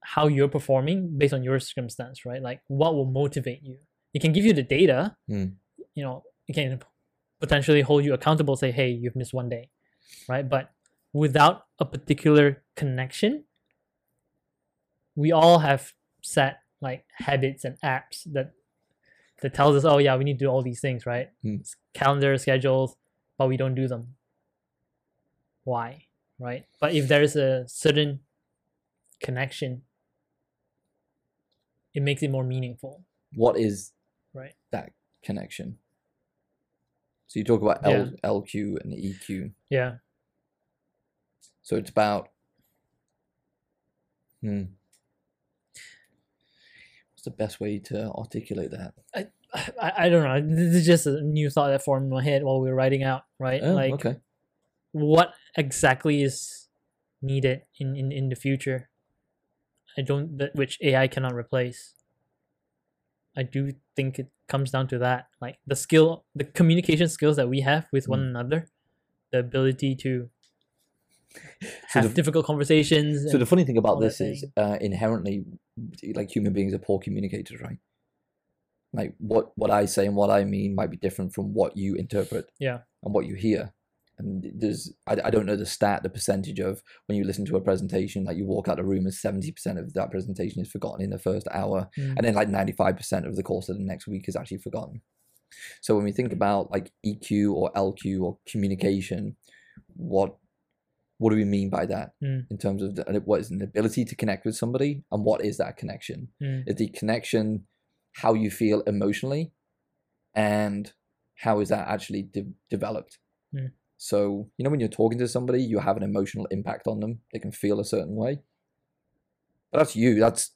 how you're performing based on your circumstance, right? Like what will motivate you. It can give you the data, Mm. you know, it can potentially hold you accountable, say, hey, you've missed one day, right? But without a particular connection, we all have set like habits and apps that that tells us, oh yeah, we need to do all these things, right? Mm. Calendar, schedules, but we don't do them. Why? Right? But if there is a certain connection, it makes it more meaningful. What is Right. that connection? So you talk about Yeah. L, LQ and EQ. Yeah. So it's about hmm. The best way to articulate that? I, I don't know. This is just a new thought that formed in my head while we were writing out, right? Oh, like okay. what exactly is needed in, in, in the future? I don't that which AI cannot replace. I do think it comes down to that. Like the skill the communication skills that we have with one Mm. another, the ability to So have the- difficult conversations. So the funny thing about this is uh, inherently, like human beings are poor communicators, right? Like what what I say and what I mean might be different from what you interpret. Yeah. And what you hear, and there's I, I don't know the stat, the percentage of when you listen to a presentation, like you walk out of the room and seventy percent of that presentation is forgotten in the first hour, Mm. and then like ninety five percent of the course of the next week is actually forgotten. So when we think about like EQ or LQ or communication, what what do we mean by that? Mm. in terms of the, what is an ability to connect with somebody and what is that connection Mm. is the connection how you feel emotionally and how is that actually de- developed Mm. so you know when you're talking to somebody you have an emotional impact on them they can feel a certain way but that's you that's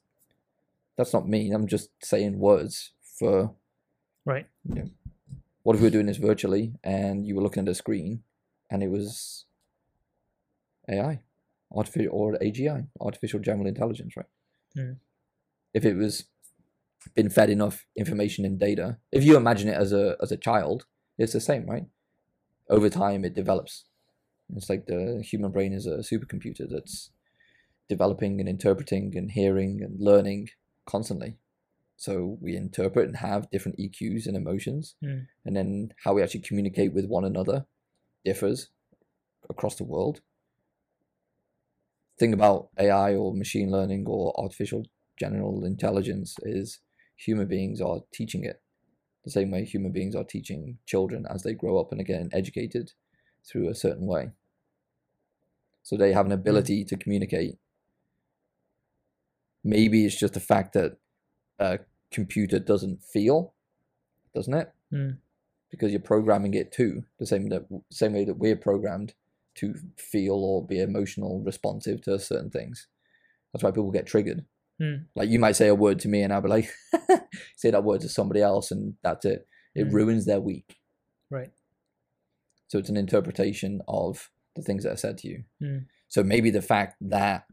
that's not me i'm just saying words for Right. what if we were doing this virtually and you were looking at a screen and it was AI, artificial or AGI, artificial general intelligence, right? Mm. If it was been fed enough information and data, if you imagine it as a as a child, it's the same, right? Over time, it develops. It's like the human brain is a supercomputer that's developing and interpreting and hearing and learning constantly. So we interpret and have different EQs and emotions, Mm. and then how we actually communicate with one another differs across the world. Thing about AI or machine learning or artificial general intelligence is human beings are teaching it the same way human beings are teaching children as they grow up and are getting educated through a certain way. So they have an ability to communicate. Maybe it's just the fact that a computer doesn't feel, doesn't it? Mm. Because you're programming it too, the same that same way that we're programmed to feel or be emotional, responsive to certain things. That's why people get triggered. Mm. Like you might say a word to me, and I'll be like, say that word to somebody else, and that's it. It Mm. ruins their week. Right. So it's an interpretation of the things that are said to you. Mm. So maybe the fact that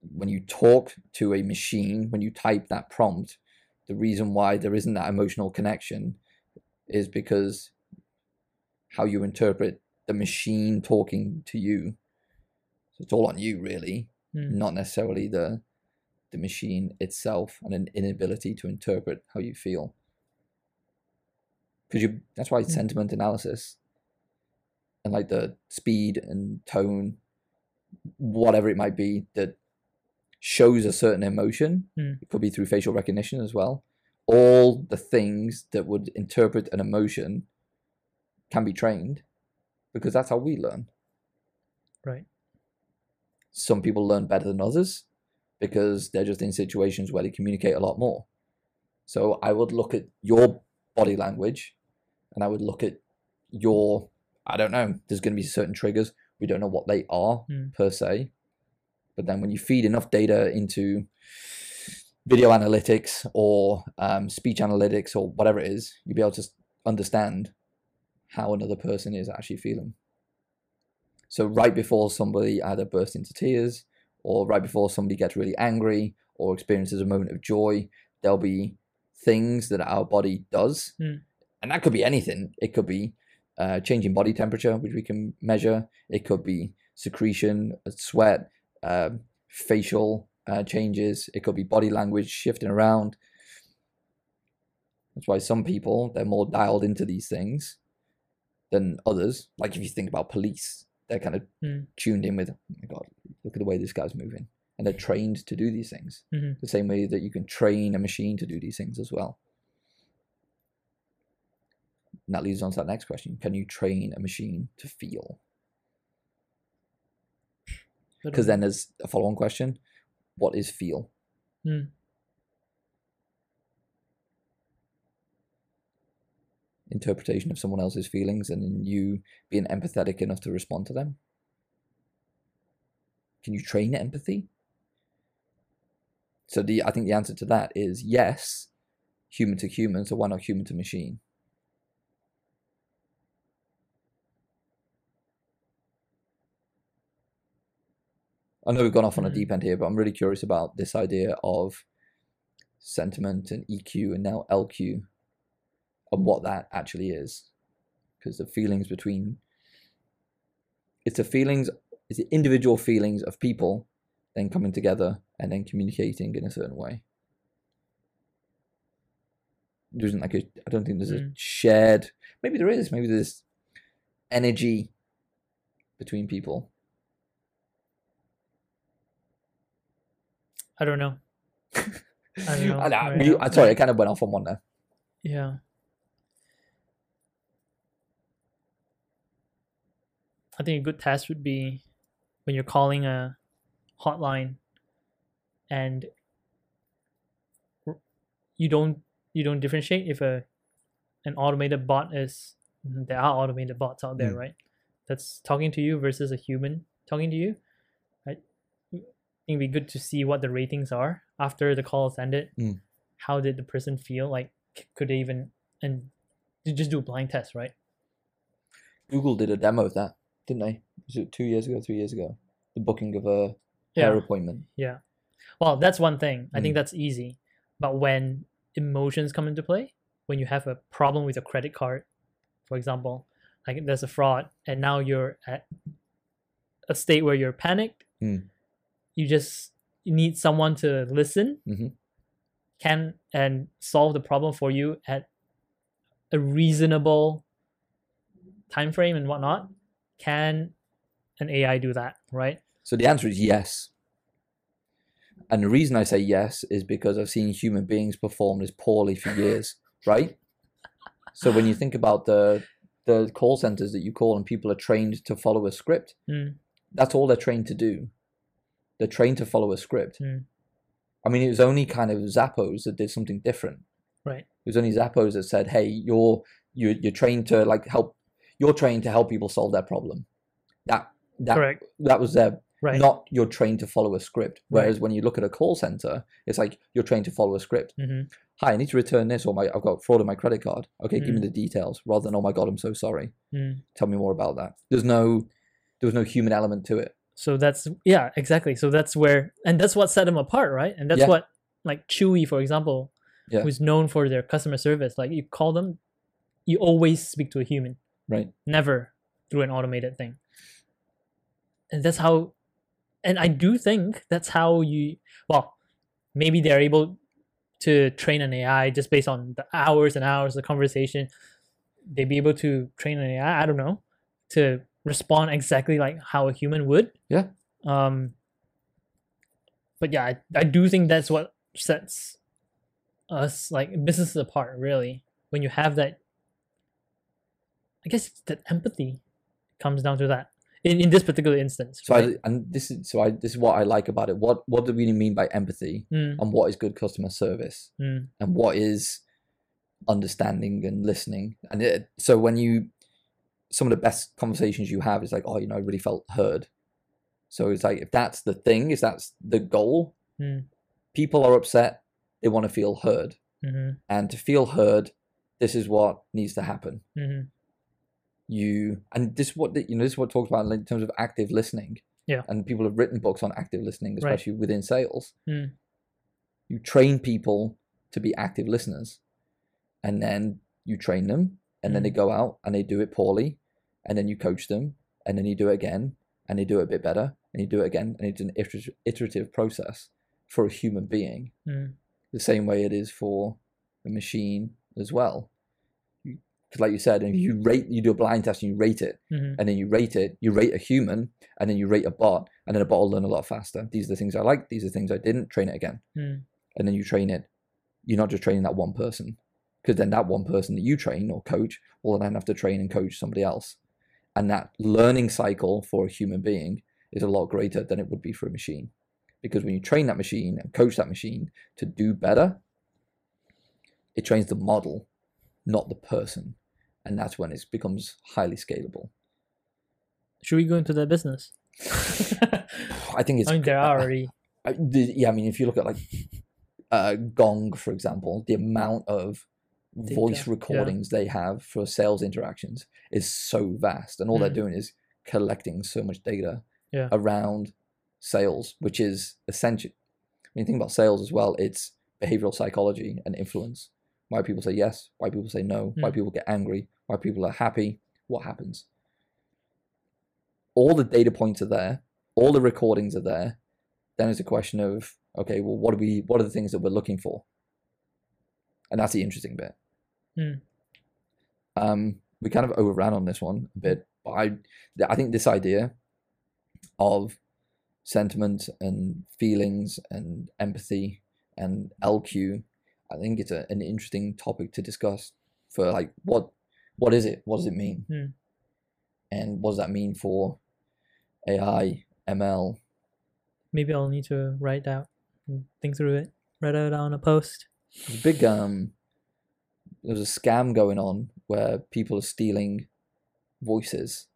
when you talk to a machine, when you type that prompt, the reason why there isn't that emotional connection is because how you interpret the machine talking to you. So it's all on you, really, Mm. not necessarily the the machine itself and an inability to interpret how you feel. Because you that's why Mm. sentiment analysis and like the speed and tone, whatever it might be, that shows a certain emotion. Mm. It could be through facial recognition as well. All the things that would interpret an emotion can be trained because that's how we learn. Right. Some people learn better than others because they're just in situations where they communicate a lot more. So I would look at your body language and I would look at your, I don't know, there's going to be certain triggers. We don't know what they are Mm. per se. But then when you feed enough data into video analytics or um, speech analytics or whatever it is, you'll be able to understand how another person is actually feeling. So right before somebody either bursts into tears or right before somebody gets really angry or experiences a moment of joy, there'll be things that our body does. Mm. And that could be anything. It could be uh, changing body temperature, which we can measure. It could be secretion, uh, sweat, um facial uh, changes. It could be body language shifting around. That's why some people they're more dialed into these things than others. Like if you think about police, they're kind of Mm. tuned in with, oh my god, look at the way this guy's moving, and they're trained to do these things. Mhm. The same way that you can train a machine to do these things as well. And that leads on to that next question: Can you train a machine to feel? Because then there's a follow-on question: What is feel? Mm. Interpretation of someone else's feelings, and then you being empathetic enough to respond to them. Can you train empathy? So the I think the answer to that is yes, human to human. So why not human to machine? I know we've gone off on a Mm. deep end here, but I'm really curious about this idea of sentiment and EQ and now LQ and what that actually is. Because the feelings between it's the feelings it's the individual feelings of people then coming together and then communicating in a certain way. There isn't like a I don't think there's a Mm. shared maybe there is, maybe there's energy between people. I don't know. i don't know, I. You, i'm sorry, I kind of went off on one there. Yeah. I think a good test would be when you're calling a hotline and you don't you don't differentiate if a an automated bot is there are automated bots out there, Mm. right? That's talking to you versus a human talking to you. I think it'd be good to see what the ratings are after the call is ended. Mm. How did the person feel? Like could they even and just do a blind test, right? Google did a demo of that, didn't they? Was it two years ago, three years ago? The booking of a hair appointment. Yeah. Well, that's one thing. I think Mm. that's easy. But when emotions come into play, when you have a problem with your credit card, for example, like there's a fraud and now you're at a state where you're panicked, Mm. you just you need someone to listen Mhm. can and solve the problem for you at a reasonable time frame and whatnot. Can an AI do that, right? So the answer is yes. And the reason I say yes is because I've seen human beings perform this poorly for years, right? So when you think about the the call centers that you call and people are trained to follow a script, Mm. that's all they're trained to do. They're trained to follow a script. Mm. I mean, it was only kind of Zappos that did something different. Right. It was only Zappos that said, "Hey, you're you're you're trained to like help. You're trained to help people solve their problem." That that Correct. that was their Right. not you're trained to follow a script. Right. Whereas when you look at a call center, it's like you're trained to follow a script. hmm Hi, I need to return this, or my I've got fraud on my credit card. Okay, give me Mm. the details, rather than oh my god, I'm so sorry. Mm. Tell me more about that. There's no there was no human element to it. So that's yeah, exactly. So that's where and that's what set them apart, right? And that's Yeah. what like Chewy, for example, Yeah. who's known for their customer service. Like you call them, you always speak to a human, Right. never through an automated thing. And that's how and I do think that's how you well, maybe they're able to train an AI just based on the hours and hours of conversation. They'd be able to train an AI, I don't know, to respond exactly like how a human would. Yeah. Um but yeah, I, I do think that's what sets us like businesses apart really. When you have that I guess it's that empathy comes down to that. In in this particular instance. So right? I and this is so I this is what I like about it. What what do we mean by empathy, Mm, and what is good customer service, mm, and what is understanding and listening. And it, so when you some of the best conversations you have is like, oh, you know, I really felt heard. So it's like if that's the thing, if that's the goal, Mm. people are upset. They want to feel heard, mhm, and to feel heard, this is what needs to happen. mhm. You and this is what the, you know this is what talked about in terms of active listening Yeah. and people have written books on active listening Right. especially within sales Mm. you train people to be active listeners and then you train them and then they Mm. go out and they do it poorly, and then you coach them, and then you do it again, and they do it a bit better, and you do it again, and it's an iterative process for a human being, Mm. the same way it is for a machine as well. Because, like you said, if you rate, you do a blind test and you rate it, Mhm. and then you rate it, you rate a human, and then you rate a bot, and then a bot will learn a lot faster. These are the things I like, these are the things I didn't, train it again. Mm. And then you train it. You're not just training that one person, because then that one person that you train or coach will then have to train and coach somebody else. And that learning cycle for a human being is a lot greater than it would be for a machine. Because when you train that machine and coach that machine to do better, it trains the model, not the person. And that's when it becomes highly scalable. Should we go into that business? I think it's. I mean, there are already. I- the- yeah, I mean, if you look at like uh, Gong, for example, the amount of Data, voice yeah. recordings they have for sales interactions is so vast, and all they're Mm. doing is collecting so much data Yeah. around sales, which is essential. When you think about sales as well, it's behavioral psychology and influence. Why people say yes, why people say no, why Mm. people get angry, why people are happy, what happens. All the data points are there, all the recordings are there. Then it's a question of okay, well, what are we? What are the things that we're looking for? And that's the interesting bit. Mm. Um, we kind of overran on this one a bit, but I, I think this idea of sentiment and feelings and empathy and LQ, I think it's a, an interesting topic to discuss for like what what is it? What does it mean? Hmm. And what does that mean for AI, ML? Maybe I'll need to write out and think through it. Write it out on a post. There's a big um there was a scam going on where people are stealing voices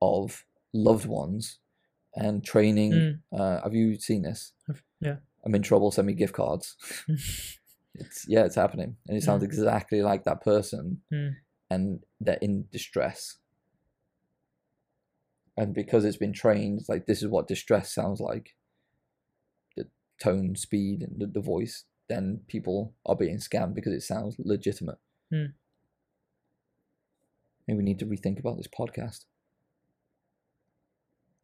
of loved ones and training Mm. uh have you seen this? I've- yeah. I'm in trouble, send me gift cards. It's yeah, it's happening. And it sounds Mm. exactly like that person Mm. and they're in distress. And because it's been trained, like this is what distress sounds like. The tone, speed, and the, the voice, then people are being scammed because it sounds legitimate. Mm. Maybe we need to rethink about this podcast.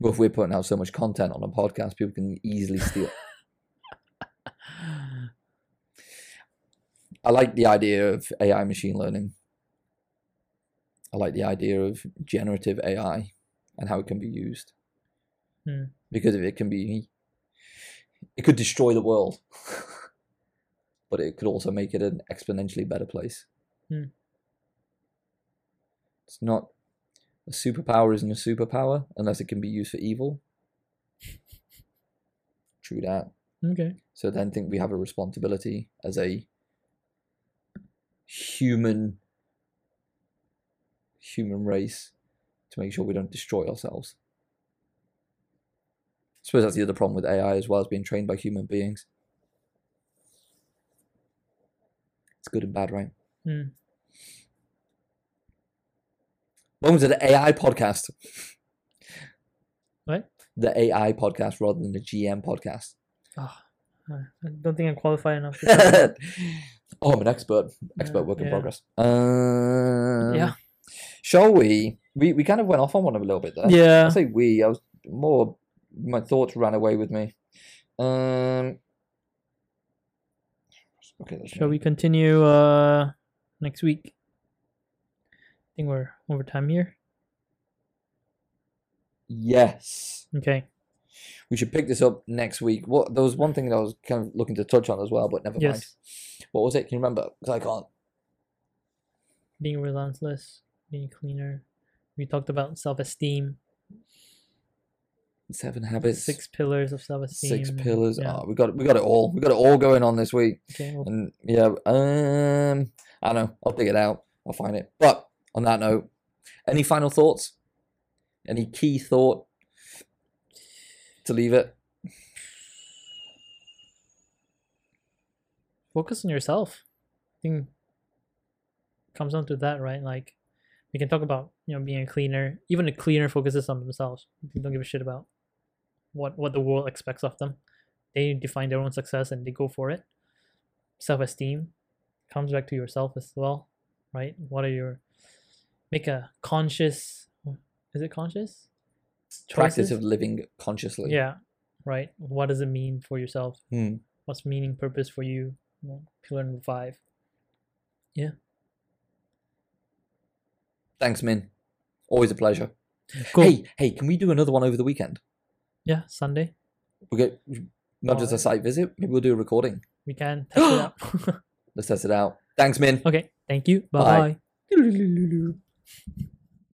Well, if we're putting out so much content on a podcast, people can easily steal. I like the idea of AI machine learning. I like the idea of generative AI and how it can be used. Hmm. Because if it can be, it could destroy the world, but it could also make it an exponentially better place. Hmm. It's not a superpower isn't a superpower unless it can be used for evil. True that. Okay. So then think we have a responsibility as a human human race to make sure we don't destroy ourselves. I suppose that's the other problem with AI as well as being trained by human beings. It's good and bad, right? Mm. Welcome to the AI podcast. What? The AI podcast rather than the GM podcast. Oh, I don't think I'm qualified enough. To talk about- oh, I'm an expert. Expert work in yeah. progress. Um, Yeah. Shall we? We we kind of went off on one a little bit there. yeah. I say we. I was more. My thoughts ran away with me. Um. Okay. Shall we continue uh next week? I think we're over time here. Yes. Okay. We should pick this up next week. What there was one thing that I was kind of looking to touch on as well, but never mind. What was it? Can you remember? Because I can't. Being relentless, being cleaner. We talked about self esteem. Seven habits. Six pillars of self esteem. Six pillars. Yeah. Oh, we got we got it all. We got it all going on this week. Okay. Well, And yeah, um, I don't know. I'll dig it out. I'll find it. But on that note, any final thoughts? Any key thought to leave it? focus on yourself. I think comes down to that, right? Like we can talk about, you know, being a cleaner. Even a cleaner focuses on themselves. They don't give a shit about what what the world expects of them. They define their own success and they go for it. Self esteem comes back to yourself as well. right? What are your make a conscious is it conscious? Practice Choices? of living consciously. Yeah, right. What does it mean for yourself? Hmm. What's meaning, purpose for you? pillar number five. Yeah. Thanks, Min. Always a pleasure. Cool. Hey, hey, can we do another one over the weekend? Yeah, Sunday. We get not just a site visit. Maybe we'll do a recording. We can test it out. Let's test it out. Thanks, Min. okay. Thank you. Bye Bye. bye.